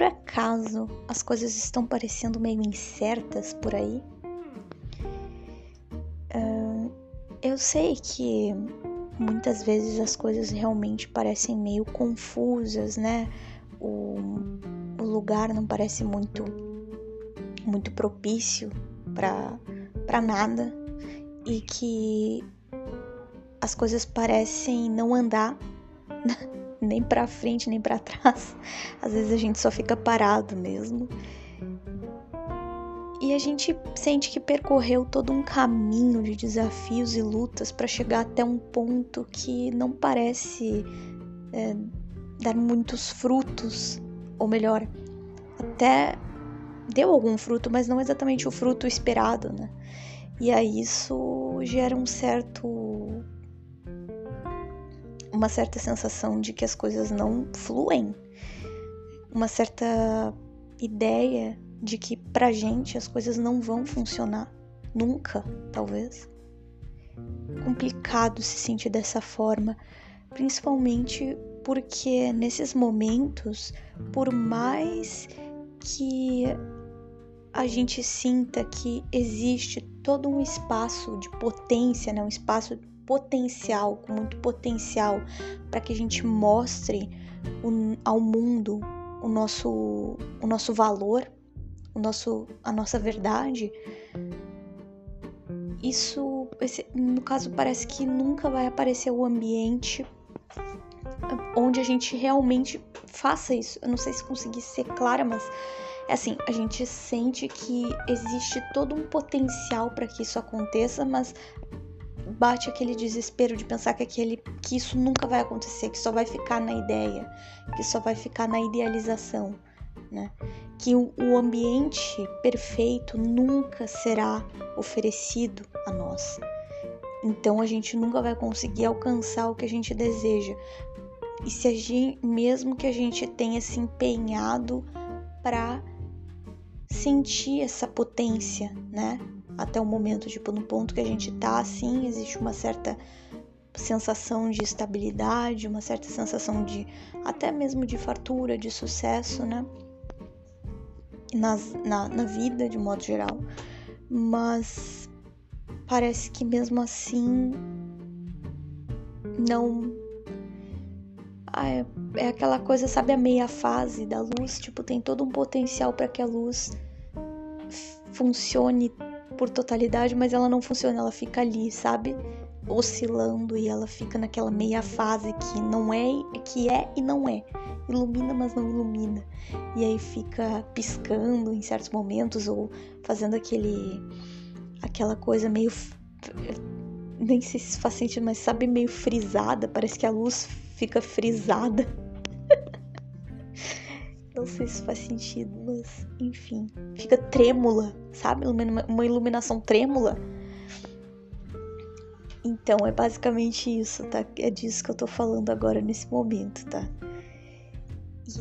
por acaso as coisas estão parecendo meio incertas por aí? Uh, eu sei que muitas vezes as coisas realmente parecem meio confusas, né? O, o lugar não parece muito muito propício para nada e que as coisas parecem não andar nem para frente nem para trás. Às vezes a gente só fica parado mesmo. E a gente sente que percorreu todo um caminho de desafios e lutas para chegar até um ponto que não parece é, dar muitos frutos, ou melhor, até deu algum fruto, mas não exatamente o fruto esperado, né? E aí isso gera um certo uma certa sensação de que as coisas não fluem, uma certa ideia de que pra gente as coisas não vão funcionar nunca, talvez. Complicado se sentir dessa forma, principalmente porque nesses momentos, por mais que a gente sinta que existe todo um espaço de potência, né? um espaço potencial, com muito potencial, para que a gente mostre o, ao mundo o nosso, o nosso valor, o nosso, a nossa verdade. Isso, esse, no caso, parece que nunca vai aparecer o ambiente onde a gente realmente faça isso. Eu não sei se consegui ser clara, mas é assim, a gente sente que existe todo um potencial para que isso aconteça, mas bate aquele desespero de pensar que aquele que isso nunca vai acontecer, que só vai ficar na ideia, que só vai ficar na idealização, né? Que o, o ambiente perfeito nunca será oferecido a nós. Então a gente nunca vai conseguir alcançar o que a gente deseja. E se a gente, mesmo que a gente tenha se empenhado para sentir essa potência, né? Até o momento, tipo, no ponto que a gente tá, assim, existe uma certa sensação de estabilidade, uma certa sensação de até mesmo de fartura, de sucesso, né? Nas, na, na vida, de modo geral. Mas parece que mesmo assim não. É é aquela coisa, sabe, a meia fase da luz, tipo, tem todo um potencial para que a luz funcione por totalidade, mas ela não funciona, ela fica ali, sabe? Oscilando e ela fica naquela meia fase que não é, que é e não é. Ilumina, mas não ilumina. E aí fica piscando em certos momentos ou fazendo aquele aquela coisa meio nem sei se faz sentido, mas sabe meio frisada, parece que a luz fica frisada. Não sei se faz sentido, mas enfim, fica trêmula, sabe? Uma iluminação trêmula. Então é basicamente isso, tá? É disso que eu tô falando agora nesse momento, tá?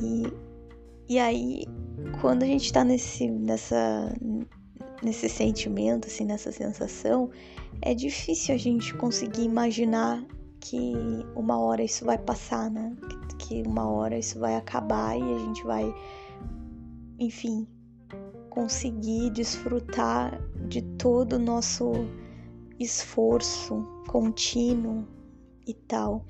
E, e aí, quando a gente tá nesse, nessa, nesse sentimento, assim, nessa sensação, é difícil a gente conseguir imaginar que uma hora isso vai passar, né? Que uma hora isso vai acabar e a gente vai, enfim, conseguir desfrutar de todo o nosso esforço contínuo e tal.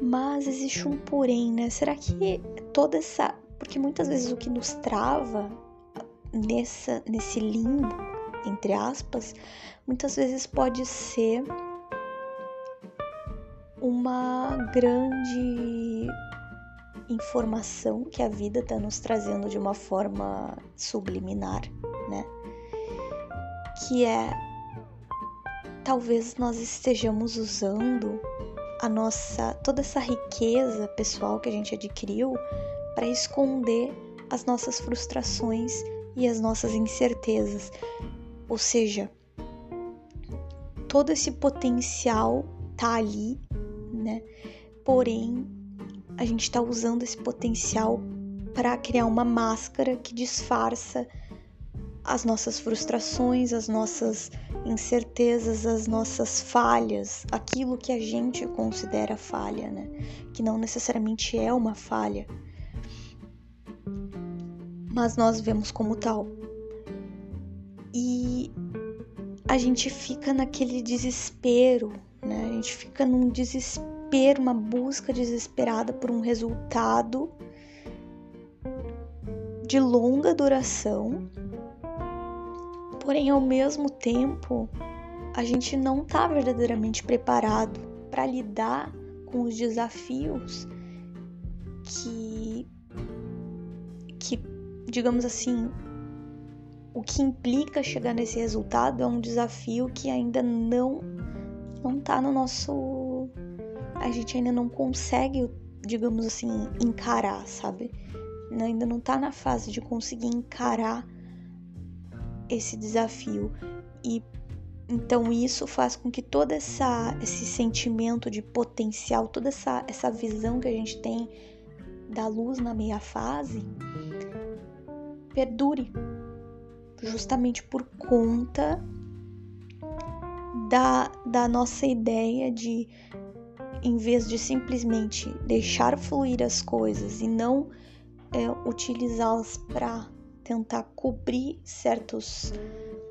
Mas existe um porém, né? Será que toda essa. Porque muitas vezes o que nos trava nessa, nesse limbo, entre aspas, muitas vezes pode ser uma grande informação que a vida está nos trazendo de uma forma subliminar, né? Que é talvez nós estejamos usando a nossa toda essa riqueza pessoal que a gente adquiriu para esconder as nossas frustrações e as nossas incertezas. Ou seja, todo esse potencial tá ali né? Porém, a gente está usando esse potencial para criar uma máscara que disfarça as nossas frustrações, as nossas incertezas, as nossas falhas, aquilo que a gente considera falha, né? Que não necessariamente é uma falha. mas nós vemos como tal. E a gente fica naquele desespero, né? A gente fica num desespero, uma busca desesperada por um resultado de longa duração. Porém, ao mesmo tempo, a gente não está verdadeiramente preparado para lidar com os desafios que que digamos assim o que implica chegar nesse resultado é um desafio que ainda não não tá no nosso a gente ainda não consegue digamos assim encarar sabe? Ainda não tá na fase de conseguir encarar esse desafio. E então isso faz com que todo essa, esse sentimento de potencial, toda essa, essa visão que a gente tem da luz na meia fase perdure, justamente por conta da, da nossa ideia de, em vez de simplesmente deixar fluir as coisas e não é, utilizá-las para tentar cobrir certos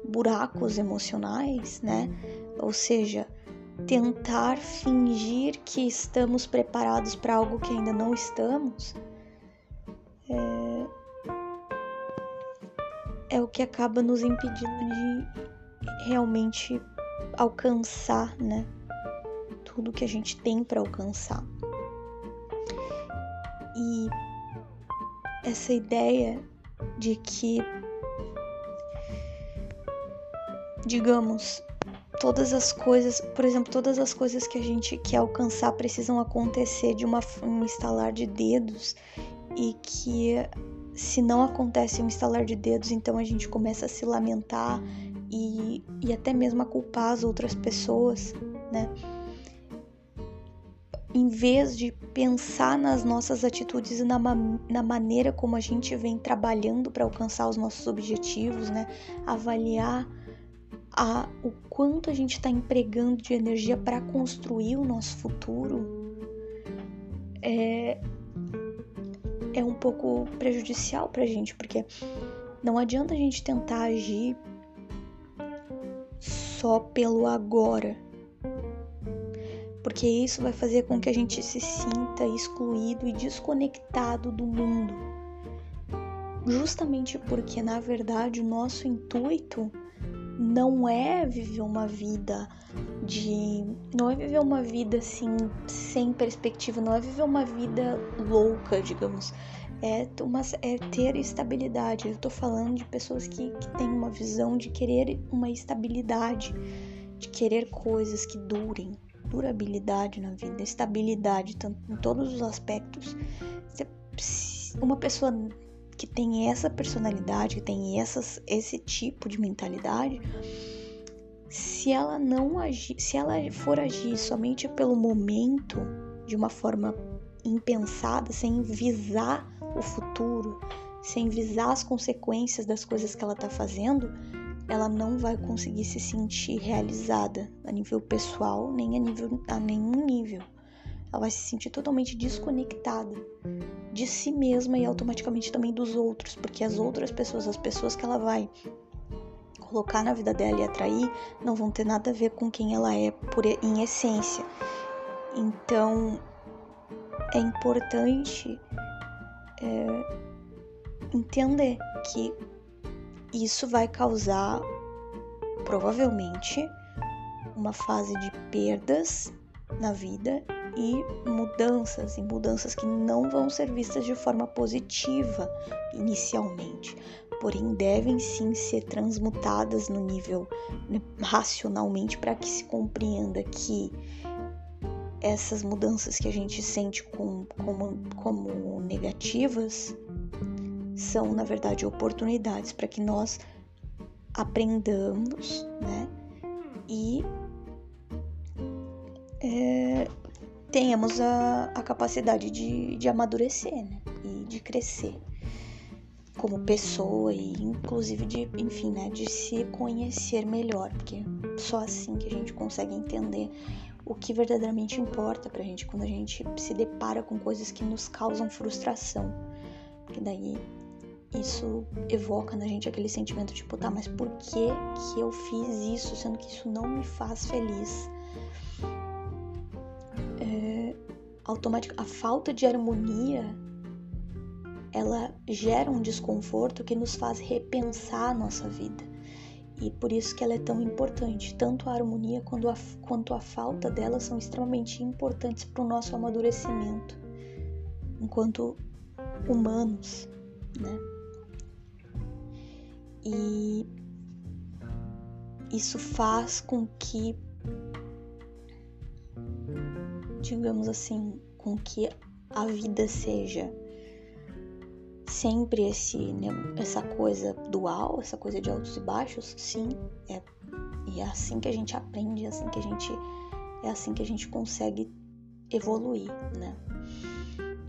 buracos emocionais, né? Ou seja, tentar fingir que estamos preparados para algo que ainda não estamos, é, é o que acaba nos impedindo de realmente alcançar, né? Tudo que a gente tem para alcançar. E essa ideia de que digamos, todas as coisas, por exemplo, todas as coisas que a gente quer alcançar precisam acontecer de uma, um instalar de dedos e que se não acontece um instalar de dedos, então a gente começa a se lamentar e, e até mesmo a culpar as outras pessoas, né? Em vez de pensar nas nossas atitudes e na, na maneira como a gente vem trabalhando para alcançar os nossos objetivos, né? Avaliar a, o quanto a gente está empregando de energia para construir o nosso futuro é, é um pouco prejudicial para a gente, porque não adianta a gente tentar agir só pelo agora, porque isso vai fazer com que a gente se sinta excluído e desconectado do mundo. Justamente porque, na verdade, o nosso intuito não é viver uma vida de. Não é viver uma vida assim, sem perspectiva, não é viver uma vida louca, digamos. É, uma, é ter estabilidade. Eu tô falando de pessoas que, que têm uma visão de querer uma estabilidade, de querer coisas que durem, durabilidade na vida, estabilidade em todos os aspectos. Uma pessoa que tem essa personalidade, que tem essas, esse tipo de mentalidade, se ela não agir, se ela for agir somente pelo momento, de uma forma impensada, sem visar o futuro, sem visar as consequências das coisas que ela está fazendo, ela não vai conseguir se sentir realizada a nível pessoal, nem a, nível, a nenhum nível ela vai se sentir totalmente desconectada de si mesma e automaticamente também dos outros, porque as outras pessoas, as pessoas que ela vai colocar na vida dela e atrair, não vão ter nada a ver com quem ela é por em essência. Então é importante é, entender que isso vai causar provavelmente uma fase de perdas na vida e mudanças, e mudanças que não vão ser vistas de forma positiva inicialmente, porém devem sim ser transmutadas no nível né, racionalmente para que se compreenda que essas mudanças que a gente sente com, como, como negativas são, na verdade, oportunidades para que nós aprendamos, né? E é, tenhamos a, a capacidade de, de amadurecer né? e de crescer como pessoa e inclusive de, enfim, né, de se conhecer melhor, porque só assim que a gente consegue entender o que verdadeiramente importa pra gente quando a gente se depara com coisas que nos causam frustração. Porque daí isso evoca na gente aquele sentimento tipo, tá, mas por que que eu fiz isso, sendo que isso não me faz feliz? É, automático, a falta de harmonia ela gera um desconforto que nos faz repensar a nossa vida. E por isso que ela é tão importante. Tanto a harmonia quanto a, quanto a falta dela são extremamente importantes para o nosso amadurecimento enquanto humanos, né? E isso faz com que, digamos assim, com que a vida seja sempre esse, né, essa coisa dual, essa coisa de altos e baixos, sim, é, e é assim que a gente aprende, é assim que a gente é assim que a gente consegue evoluir, né?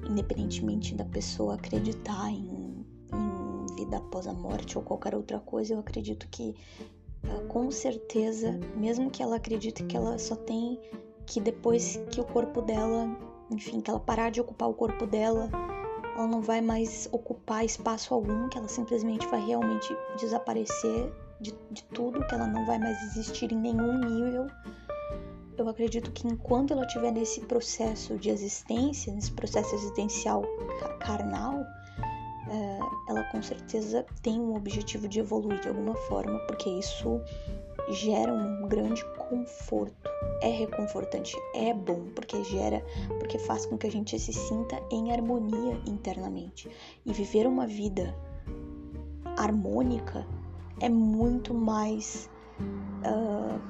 Independentemente da pessoa acreditar em, em vida após a morte ou qualquer outra coisa, eu acredito que ah, com certeza, mesmo que ela acredite que ela só tem que depois que o corpo dela, enfim, que ela parar de ocupar o corpo dela, ela não vai mais ocupar espaço algum, que ela simplesmente vai realmente desaparecer de, de tudo, que ela não vai mais existir em nenhum nível. Eu acredito que enquanto ela estiver nesse processo de existência, nesse processo existencial carnal, é, ela com certeza tem um objetivo de evoluir de alguma forma, porque isso gera um grande conforto. É reconfortante, é bom, porque gera, porque faz com que a gente se sinta em harmonia internamente. E viver uma vida harmônica é muito mais uh,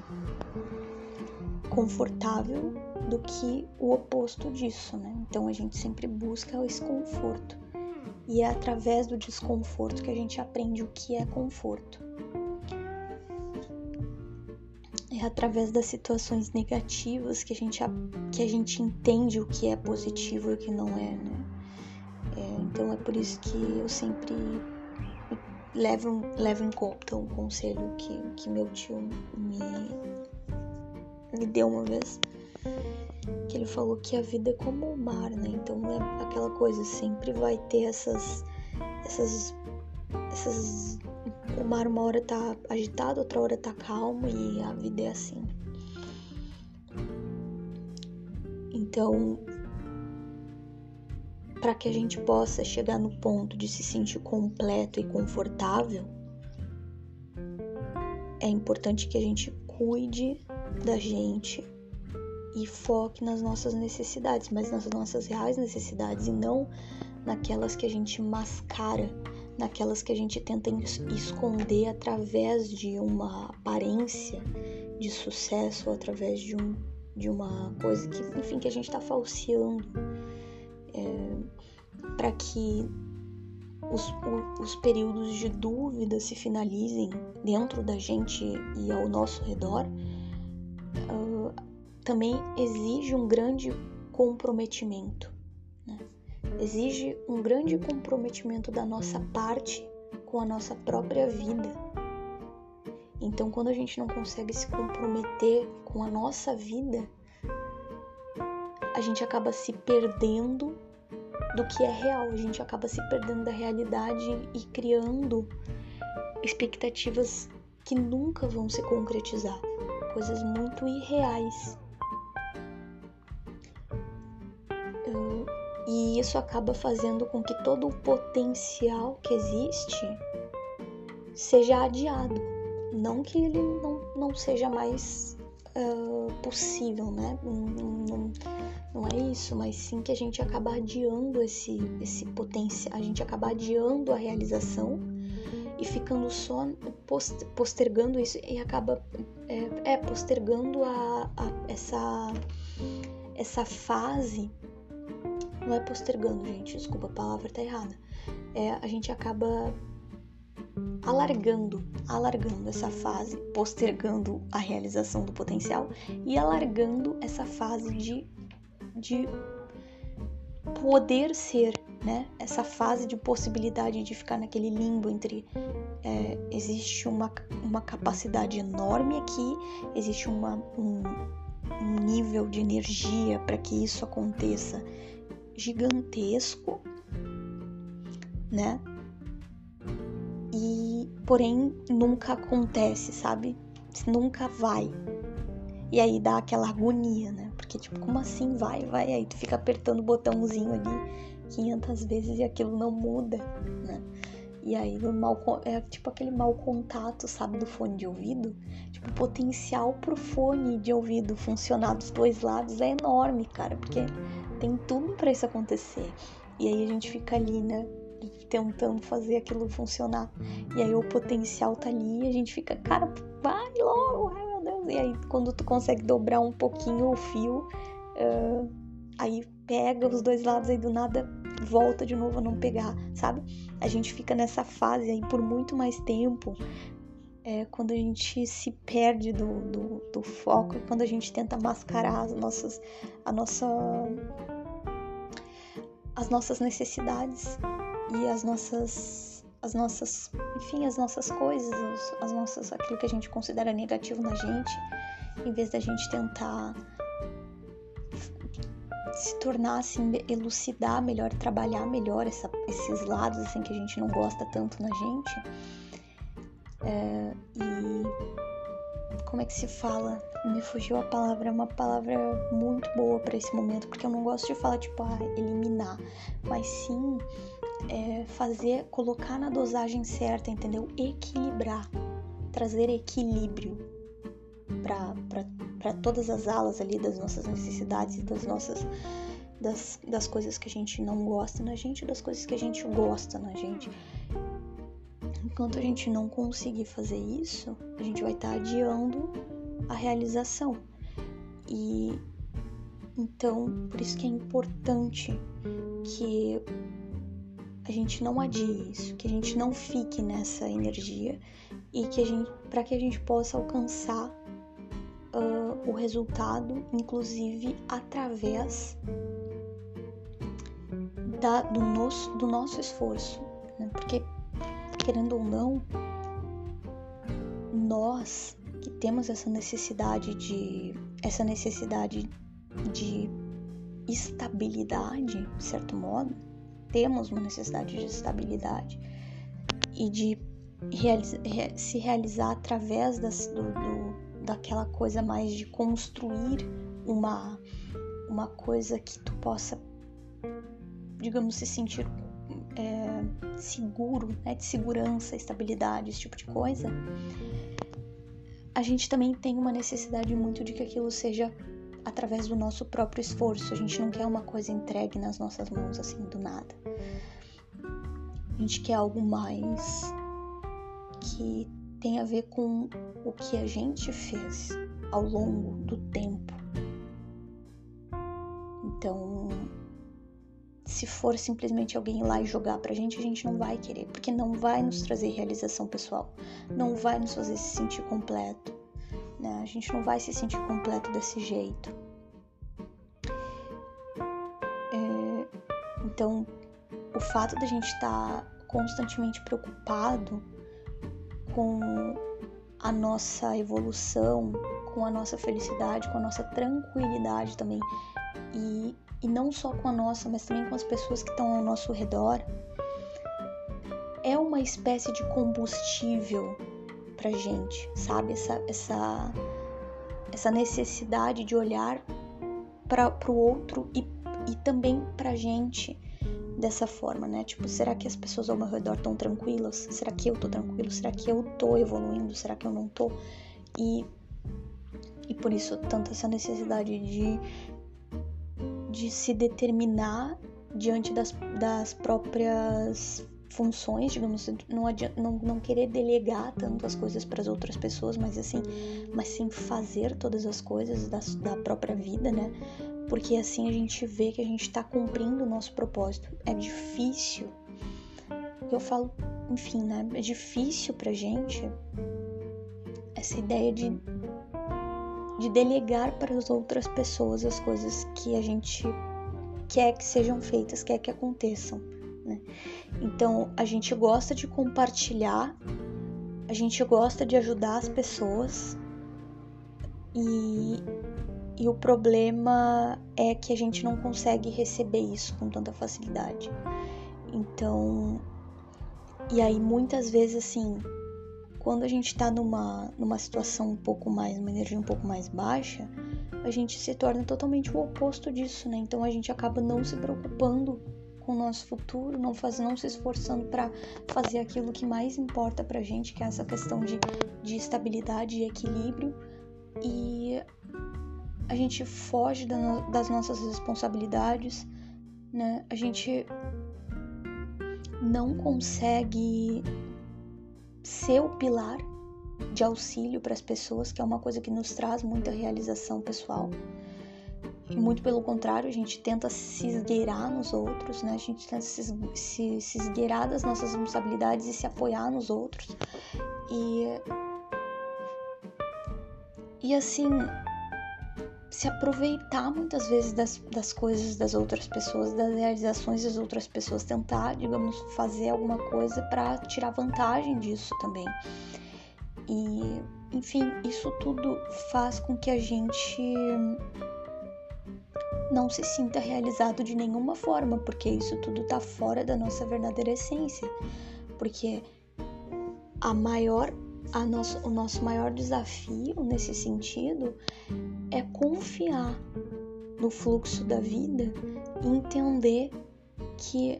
confortável do que o oposto disso, né? Então a gente sempre busca esse conforto. E é através do desconforto que a gente aprende o que é conforto. Através das situações negativas que a gente, que a gente entende o que é positivo e o que não é, né? É, então é por isso que eu sempre levo, levo em conta um conselho que, que meu tio me, me deu uma vez. Que ele falou que a vida é como o mar, né? Então é aquela coisa, sempre vai ter essas, essas, essas o mar uma hora tá agitado, outra hora tá calmo e a vida é assim. Então, para que a gente possa chegar no ponto de se sentir completo e confortável, é importante que a gente cuide da gente e foque nas nossas necessidades, mas nas nossas reais necessidades e não naquelas que a gente mascara naquelas que a gente tenta esconder através de uma aparência de sucesso ou através de, um, de uma coisa que, enfim, que a gente está falseando. É, para que os, os períodos de dúvida se finalizem dentro da gente e ao nosso redor, uh, também exige um grande comprometimento exige um grande comprometimento da nossa parte com a nossa própria vida. Então, quando a gente não consegue se comprometer com a nossa vida, a gente acaba se perdendo do que é real, a gente acaba se perdendo da realidade e criando expectativas que nunca vão se concretizar, coisas muito irreais. E isso acaba fazendo com que todo o potencial que existe seja adiado. Não que ele não, não seja mais uh, possível, né? Não, não, não, é isso, mas sim que a gente acaba adiando esse, esse potencial, a gente acaba adiando a realização e ficando só postergando isso e acaba é, é postergando a, a, essa, essa fase não é postergando, gente, desculpa, a palavra tá errada. É, a gente acaba alargando, alargando essa fase, postergando a realização do potencial e alargando essa fase de, de poder ser, né? Essa fase de possibilidade de ficar naquele limbo entre é, existe uma, uma capacidade enorme aqui, existe uma, um, um nível de energia para que isso aconteça gigantesco, né? e porém nunca acontece, sabe? Nunca vai. E aí dá aquela agonia, né? Porque tipo, como assim vai, vai? Aí tu fica apertando o botãozinho ali 500 vezes e aquilo não muda, né? E aí no mal, é tipo aquele mau contato, sabe, do fone de ouvido. Tipo, o potencial pro fone de ouvido funcionar dos dois lados é enorme, cara, porque tem tudo para isso acontecer. E aí a gente fica ali, né, tentando fazer aquilo funcionar. E aí o potencial tá ali e a gente fica, cara, vai logo, ai meu Deus. E aí quando tu consegue dobrar um pouquinho o fio, uh, aí pega os dois lados aí do nada volta de novo a não pegar, sabe? A gente fica nessa fase aí por muito mais tempo. É, quando a gente se perde do, do, do foco, quando a gente tenta mascarar as nossas, a nossa, as nossas necessidades e as nossas, as nossas, enfim, as nossas coisas, as nossas, aquilo que a gente considera negativo na gente, em vez da gente tentar se tornar assim, elucidar melhor, trabalhar melhor essa, esses lados assim que a gente não gosta tanto na gente. É, e como é que se fala? Me fugiu a palavra, é uma palavra muito boa para esse momento, porque eu não gosto de falar tipo ah, eliminar, mas sim é, fazer, colocar na dosagem certa, entendeu? Equilibrar, trazer equilíbrio para todas as alas ali das nossas necessidades e das nossas das, das coisas que a gente não gosta na gente, das coisas que a gente gosta na gente. Enquanto a gente não conseguir fazer isso, a gente vai estar tá adiando a realização. E então, por isso que é importante que a gente não adie isso, que a gente não fique nessa energia e que a gente, para que a gente possa alcançar uh, o resultado, inclusive através da, do, nosso, do nosso esforço, né? porque querendo ou não, nós que temos essa necessidade de essa necessidade de estabilidade, de certo modo, temos uma necessidade de estabilidade e de realiza, se realizar através das, do, do, daquela coisa mais de construir uma, uma coisa que tu possa, digamos, se sentir é, seguro, né, de segurança, estabilidade, esse tipo de coisa, a gente também tem uma necessidade muito de que aquilo seja através do nosso próprio esforço. A gente não quer uma coisa entregue nas nossas mãos assim do nada. A gente quer algo mais que tem a ver com o que a gente fez ao longo do tempo. Se for simplesmente alguém ir lá e jogar pra gente, a gente não vai querer, porque não vai nos trazer realização pessoal, não vai nos fazer se sentir completo, né? A gente não vai se sentir completo desse jeito. É, então, o fato da gente estar tá constantemente preocupado com a nossa evolução, com a nossa felicidade, com a nossa tranquilidade também e e não só com a nossa, mas também com as pessoas que estão ao nosso redor, é uma espécie de combustível pra gente, sabe? Essa, essa, essa necessidade de olhar para o outro e, e também pra gente dessa forma, né? Tipo, será que as pessoas ao meu redor estão tranquilas? Será que eu tô tranquilo? Será que eu tô evoluindo? Será que eu não tô? E, e por isso, tanto essa necessidade de de se determinar diante das, das próprias funções, digamos, não, adianta, não, não querer delegar tanto as coisas para as outras pessoas, mas assim, mas sim fazer todas as coisas da, da própria vida, né? Porque assim a gente vê que a gente está cumprindo o nosso propósito. É difícil. Eu falo, enfim, né? É difícil pra gente essa ideia de de delegar para as outras pessoas as coisas que a gente quer que sejam feitas, quer que aconteçam. Né? Então a gente gosta de compartilhar, a gente gosta de ajudar as pessoas e, e o problema é que a gente não consegue receber isso com tanta facilidade. Então E aí muitas vezes assim, quando a gente tá numa, numa situação um pouco mais, uma energia um pouco mais baixa, a gente se torna totalmente o oposto disso, né? Então a gente acaba não se preocupando com o nosso futuro, não faz, não se esforçando para fazer aquilo que mais importa pra gente, que é essa questão de, de estabilidade e equilíbrio. E a gente foge da, das nossas responsabilidades, né? A gente não consegue ser o pilar de auxílio para as pessoas, que é uma coisa que nos traz muita realização pessoal. E muito pelo contrário, a gente tenta se esgueirar nos outros, né? A gente tenta se, se, se esgueirar das nossas responsabilidades e se apoiar nos outros. E. E assim. Se aproveitar muitas vezes das, das coisas das outras pessoas, das realizações das outras pessoas, tentar, digamos, fazer alguma coisa para tirar vantagem disso também. E, enfim, isso tudo faz com que a gente não se sinta realizado de nenhuma forma, porque isso tudo tá fora da nossa verdadeira essência. Porque a maior nosso, o nosso maior desafio nesse sentido é confiar no fluxo da vida e entender que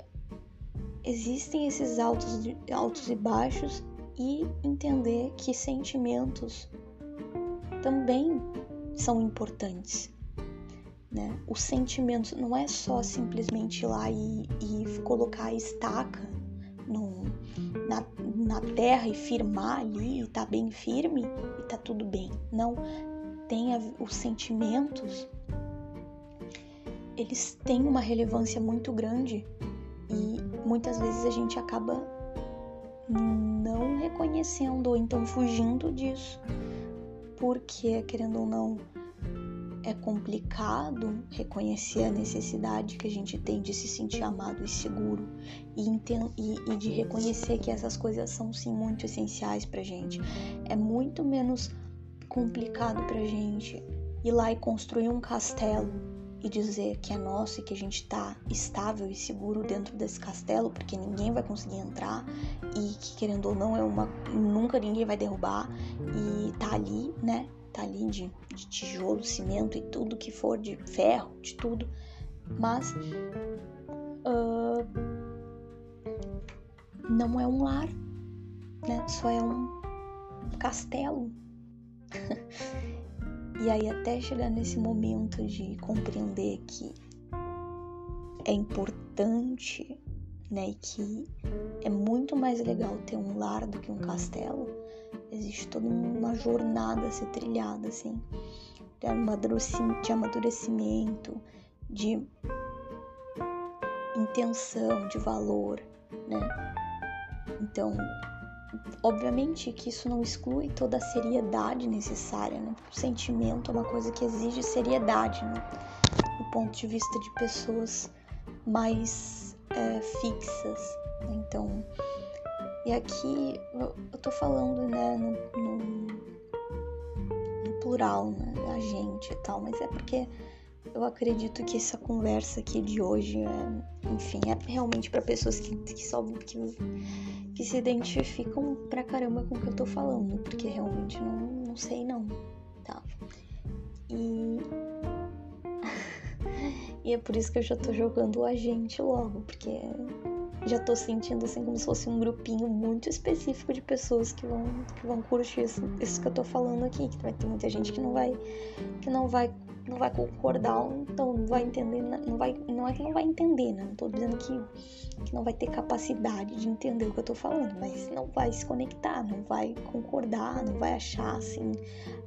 existem esses altos, altos e baixos e entender que sentimentos também são importantes né? O sentimento não é só simplesmente ir lá e, e colocar a estaca no, na, na terra e firmar ali e tá bem firme e tá tudo bem. Não, tem a, os sentimentos, eles têm uma relevância muito grande e muitas vezes a gente acaba não reconhecendo ou então fugindo disso, porque querendo ou não é complicado reconhecer a necessidade que a gente tem de se sentir amado e seguro e, e, e de reconhecer que essas coisas são sim muito essenciais pra gente. É muito menos complicado pra gente ir lá e construir um castelo e dizer que é nosso e que a gente tá estável e seguro dentro desse castelo, porque ninguém vai conseguir entrar e que querendo ou não é uma nunca ninguém vai derrubar e tá ali, né? Tá ali de, de tijolo, cimento e tudo que for, de ferro, de tudo. Mas uh, não é um lar, né? Só é um castelo. e aí até chegar nesse momento de compreender que é importante, né, e que é muito mais legal ter um lar do que um castelo existe toda uma jornada a ser trilhada, assim, de amadurecimento, de intenção, de valor, né? Então, obviamente que isso não exclui toda a seriedade necessária, né? O sentimento é uma coisa que exige seriedade, né? Do ponto de vista de pessoas mais é, fixas. Então, e aqui eu tô falando, né, no, no, no plural, né, a gente e tal, mas é porque eu acredito que essa conversa aqui de hoje, é, enfim, é realmente para pessoas que, que só que, que se identificam pra caramba com o que eu tô falando, porque realmente não, não sei não, tá? E e é por isso que eu já tô jogando a gente logo, porque já tô sentindo assim como se fosse um grupinho muito específico de pessoas que vão, que vão curtir isso, isso que eu tô falando aqui, que vai ter muita gente que não vai que não vai não vai concordar, então não vai entender, não vai não é que não vai entender, né? Não tô dizendo que que não vai ter capacidade de entender o que eu tô falando, mas não vai se conectar, não vai concordar, não vai achar assim,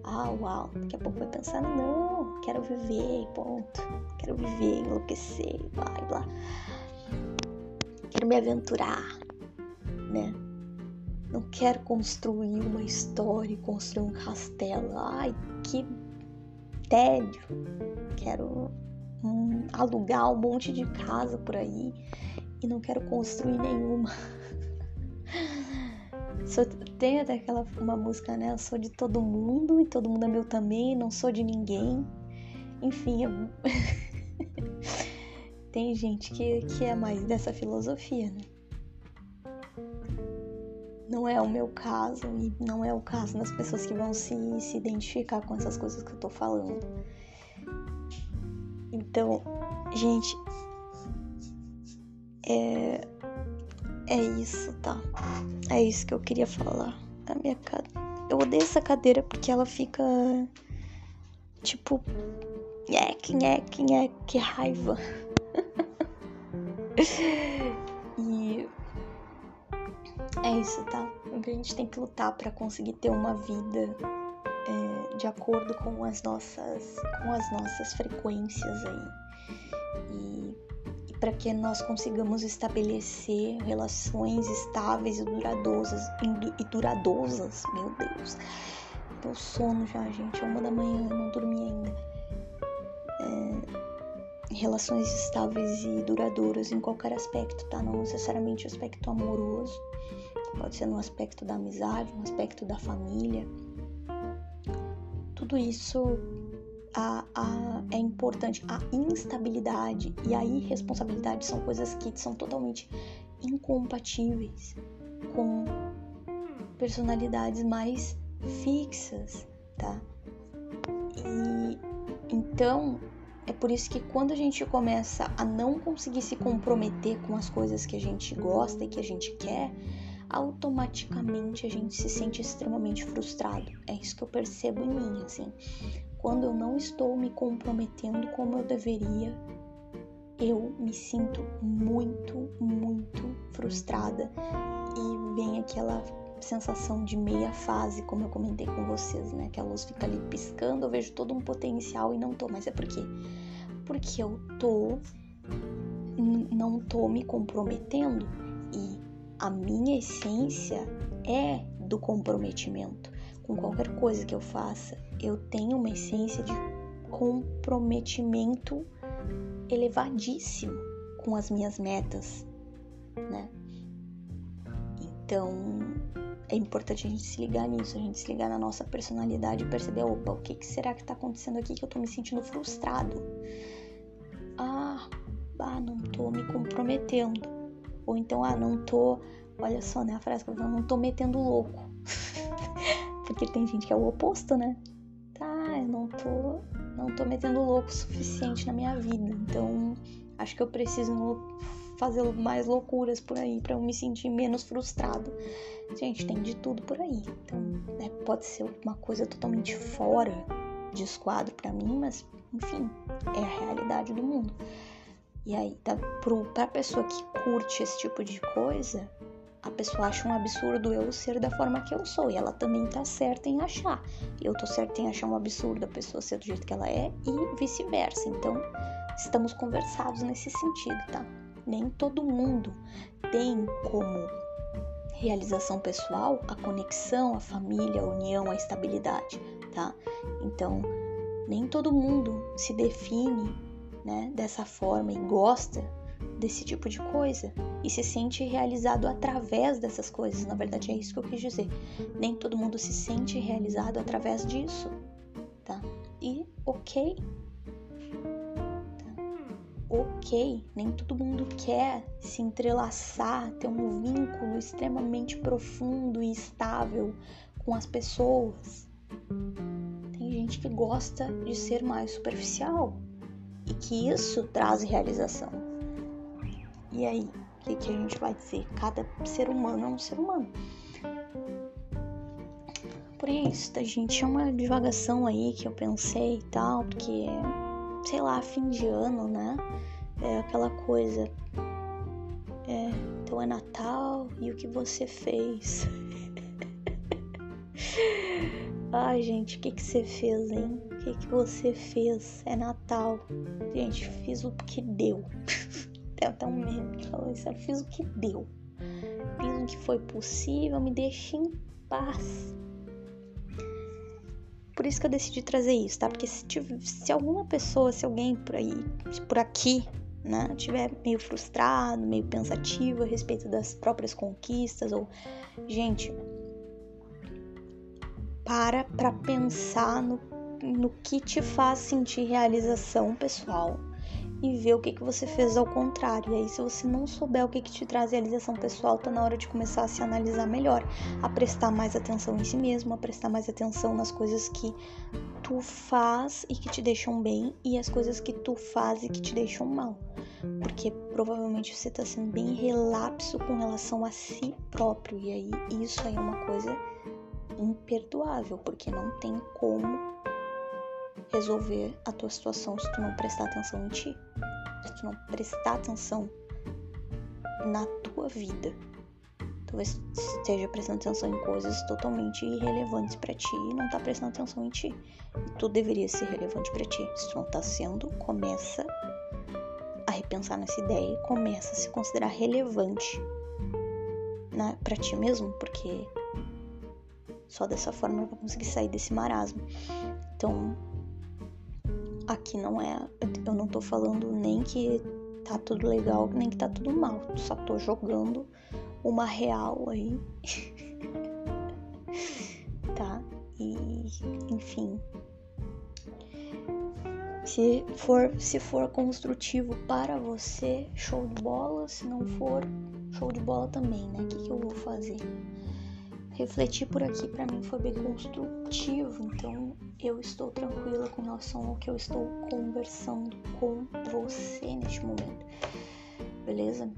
ah, uau, daqui a pouco vai pensar, não, quero viver, ponto, quero viver, enlouquecer, blá, blá quero me aventurar, né? Não quero construir uma história, construir um castelo. Ai, que tédio. Quero hum, alugar um monte de casa por aí e não quero construir nenhuma. Sou, tem até aquela uma música, né? Eu sou de todo mundo e todo mundo é meu também, não sou de ninguém. Enfim, eu... tem gente que, que é mais dessa filosofia, né? não é o meu caso e não é o caso das pessoas que vão se, se identificar com essas coisas que eu tô falando. Então, gente, é, é isso, tá? É isso que eu queria falar. A minha cara. Eu odeio essa cadeira porque ela fica tipo. Nhec, nhec, nhec, que raiva. e. É isso, tá? A gente tem que lutar para conseguir ter uma vida é, de acordo com as nossas, com as nossas frequências aí. E para que nós consigamos estabelecer relações estáveis e duradousas, e duradousas, meu Deus. Deu sono já, gente, é uma da manhã, eu não dormi ainda. Relações estáveis e duradouras em qualquer aspecto, tá? Não necessariamente o aspecto amoroso, pode ser no aspecto da amizade, no aspecto da família. Tudo isso a, a, é importante. A instabilidade e a irresponsabilidade são coisas que são totalmente incompatíveis com personalidades mais fixas, tá? E então é por isso que quando a gente começa a não conseguir se comprometer com as coisas que a gente gosta e que a gente quer, automaticamente a gente se sente extremamente frustrado. É isso que eu percebo em mim, assim quando eu não estou me comprometendo como eu deveria, eu me sinto muito, muito frustrada e vem aquela sensação de meia fase, como eu comentei com vocês, né? Que a luz fica ali piscando, eu vejo todo um potencial e não tô, mas é por quê? Porque eu tô não tô me comprometendo e a minha essência é do comprometimento com qualquer coisa que eu faça eu tenho uma essência de comprometimento elevadíssimo com as minhas metas, né? Então é importante a gente se ligar nisso, a gente se ligar na nossa personalidade e perceber, opa, o que, que será que tá acontecendo aqui que eu tô me sentindo frustrado? Ah, ah, não tô me comprometendo. Ou então, ah, não tô, olha só, né, a frase que eu não tô metendo louco. Porque tem gente que é o oposto, né? tá, eu não tô, não tô metendo louco o suficiente na minha vida. Então, acho que eu preciso fazer mais loucuras por aí para eu me sentir menos frustrado. Gente, tem de tudo por aí. Então, né, pode ser uma coisa totalmente fora de esquadro para mim, mas enfim, é a realidade do mundo. E aí, tá, pro, pra pessoa que curte esse tipo de coisa, a pessoa acha um absurdo eu ser da forma que eu sou e ela também tá certa em achar. Eu tô certa em achar um absurdo a pessoa ser do jeito que ela é e vice-versa. Então, estamos conversados nesse sentido, tá? Nem todo mundo tem como realização pessoal a conexão, a família, a união, a estabilidade, tá? Então, nem todo mundo se define, né, dessa forma e gosta desse tipo de coisa e se sente realizado através dessas coisas. Na verdade, é isso que eu quis dizer. Nem todo mundo se sente realizado através disso, tá? E ok. Ok, nem todo mundo quer se entrelaçar, ter um vínculo extremamente profundo e estável com as pessoas. Tem gente que gosta de ser mais superficial e que isso traz realização. E aí, o que, que a gente vai dizer? Cada ser humano é um ser humano. Por isso, tá, gente? É uma divagação aí que eu pensei e tal, porque, sei lá, fim de ano, né? É aquela coisa. É, então é Natal e o que você fez? Ai, gente, o que, que você fez, hein? O que, que você fez? É Natal. Gente, fiz o que deu. Tem até um meme que falou isso. Eu fiz o que deu. Fiz o que foi possível. Me deixe em paz. Por isso que eu decidi trazer isso, tá? Porque se, se alguma pessoa, se alguém por aí, por aqui, né, tiver meio frustrado, meio pensativo a respeito das próprias conquistas, ou. Gente, para pra pensar no, no que te faz sentir realização pessoal e ver o que, que você fez ao contrário. E aí, se você não souber o que, que te traz realização pessoal, tá na hora de começar a se analisar melhor, a prestar mais atenção em si mesmo, a prestar mais atenção nas coisas que tu faz e que te deixam bem e as coisas que tu faz e que te deixam mal. Porque provavelmente você tá sendo bem relapso com relação a si próprio. E aí, isso aí é uma coisa imperdoável, porque não tem como resolver a tua situação se tu não prestar atenção em ti, se tu não prestar atenção na tua vida. Talvez esteja prestando atenção em coisas totalmente irrelevantes para ti e não tá prestando atenção em ti. E tu deveria ser relevante para ti. Se tu não tá sendo, começa a repensar nessa ideia e começa a se considerar relevante né, para ti mesmo, porque só dessa forma eu vou conseguir sair desse marasmo. Então, aqui não é. Eu não tô falando nem que tá tudo legal, nem que tá tudo mal. Só tô jogando uma real aí. tá? E enfim. Se for, se for construtivo para você, show de bola. Se não for, show de bola também, né? O que, que eu vou fazer? Refletir por aqui para mim foi bem construtivo, então eu estou tranquila com relação ao que eu estou conversando com você neste momento. Beleza?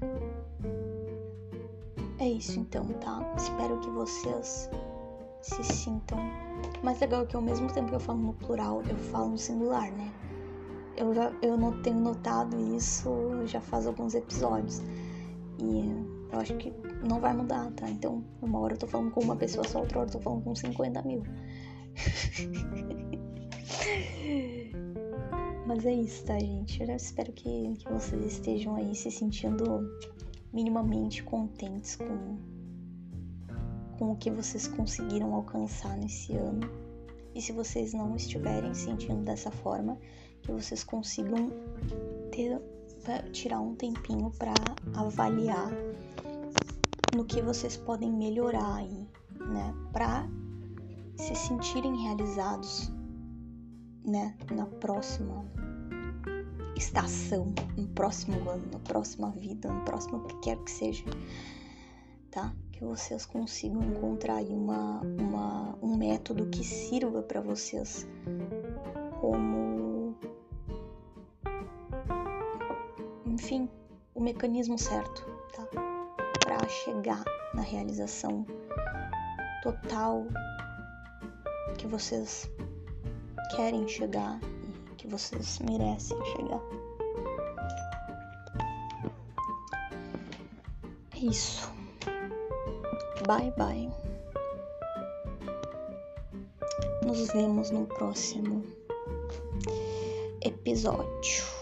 É isso então, tá? Espero que vocês se sintam mais legal que ao mesmo tempo que eu falo no plural, eu falo no singular, né? Eu já eu não tenho notado isso já faz alguns episódios. E eu acho que não vai mudar, tá? Então, uma hora eu tô falando com uma pessoa só, outra hora eu tô falando com 50 mil. Mas é isso, tá, gente? Eu espero que, que vocês estejam aí se sentindo minimamente contentes com, com o que vocês conseguiram alcançar nesse ano. E se vocês não estiverem sentindo dessa forma, que vocês consigam ter, tirar um tempinho para avaliar no que vocês podem melhorar aí, né, para se sentirem realizados, né, na próxima estação, no próximo ano, na próxima vida, no próximo que quer que seja, tá? Que vocês consigam encontrar aí uma, uma um método que sirva para vocês como, enfim, o mecanismo certo, tá? Para chegar na realização total que vocês querem chegar e que vocês merecem chegar. É isso. Bye bye. Nos vemos no próximo episódio.